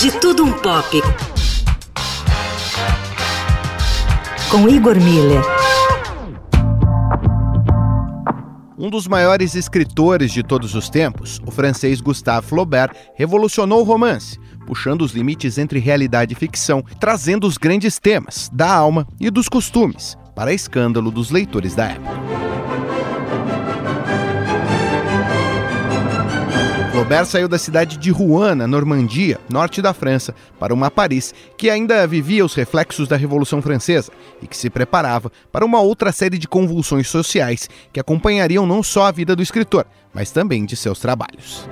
De Tudo Um Pop. Com Igor Miller. Um dos maiores escritores de todos os tempos, o francês Gustave Flaubert, revolucionou o romance, puxando os limites entre realidade e ficção, trazendo os grandes temas da alma e dos costumes, para escândalo dos leitores da época. Flaubert saiu da cidade de Rouen, na Normandia, norte da França, para uma Paris que ainda vivia os reflexos da Revolução Francesa e que se preparava para uma outra série de convulsões sociais que acompanhariam não só a vida do escritor, mas também de seus trabalhos.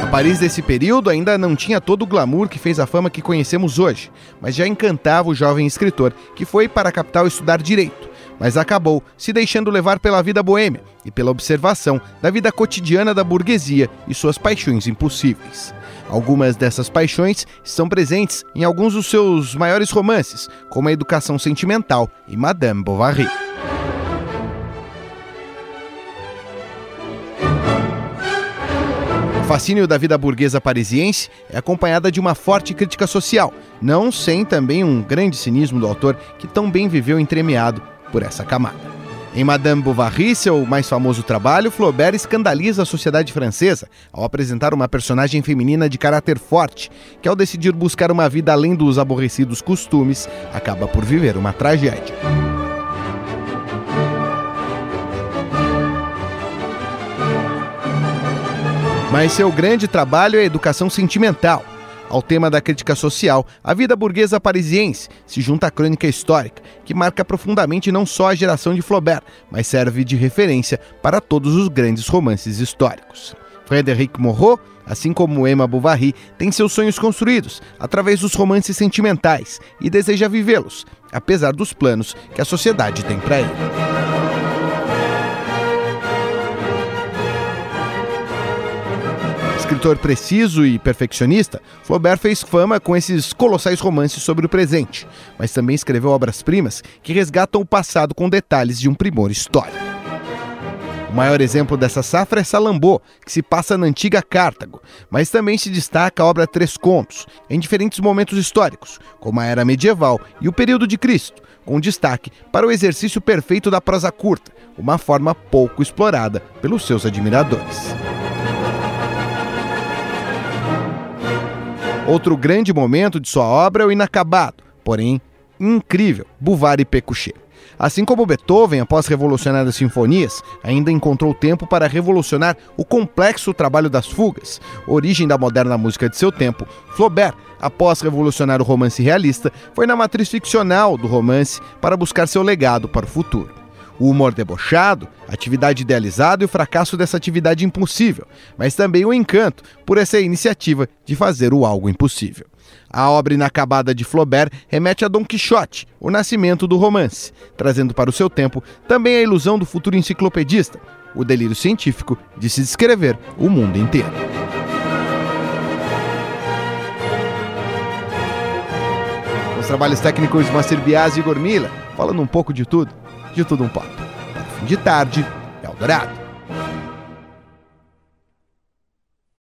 A Paris desse período ainda não tinha todo o glamour que fez a fama que conhecemos hoje, mas já encantava o jovem escritor que foi para a capital estudar direito mas acabou se deixando levar pela vida boêmia e pela observação da vida cotidiana da burguesia e suas paixões impossíveis. Algumas dessas paixões estão presentes em alguns dos seus maiores romances, como A Educação Sentimental e Madame Bovary. O fascínio da vida burguesa parisiense é acompanhada de uma forte crítica social, não sem também um grande cinismo do autor que tão bem viveu entremeado por essa camada. Em Madame Bovary, seu mais famoso trabalho, Flaubert escandaliza a sociedade francesa ao apresentar uma personagem feminina de caráter forte, que ao decidir buscar uma vida além dos aborrecidos costumes, acaba por viver uma tragédia. Mas seu grande trabalho é a educação sentimental, ao tema da crítica social, a vida burguesa parisiense se junta à crônica histórica, que marca profundamente não só a geração de Flaubert, mas serve de referência para todos os grandes romances históricos. Frédéric Moreau, assim como Emma Bovary, tem seus sonhos construídos através dos romances sentimentais e deseja vivê-los, apesar dos planos que a sociedade tem para ele. Escritor preciso e perfeccionista, Flaubert fez fama com esses colossais romances sobre o presente, mas também escreveu obras-primas que resgatam o passado com detalhes de um primor histórico. O maior exemplo dessa safra é Salambô, que se passa na antiga Cartago, mas também se destaca a obra Três Contos, em diferentes momentos históricos, como a Era Medieval e o período de Cristo, com destaque para o exercício perfeito da prosa curta, uma forma pouco explorada pelos seus admiradores. Outro grande momento de sua obra é o inacabado, porém incrível, Bouvard e Pécuchet. Assim como Beethoven, após revolucionar as sinfonias, ainda encontrou tempo para revolucionar o complexo trabalho das fugas, origem da moderna música de seu tempo, Flaubert, após revolucionar o romance realista, foi na matriz ficcional do romance para buscar seu legado para o futuro o humor debochado, a atividade idealizada e o fracasso dessa atividade impossível, mas também o encanto por essa iniciativa de fazer o algo impossível. A obra inacabada de Flaubert remete a Dom Quixote, o nascimento do romance, trazendo para o seu tempo também a ilusão do futuro enciclopedista, o delírio científico de se descrever o mundo inteiro. Os trabalhos técnicos de Master Bias e Igor Mila, falando um pouco de tudo de tudo um pouco. De tarde, Eldorado.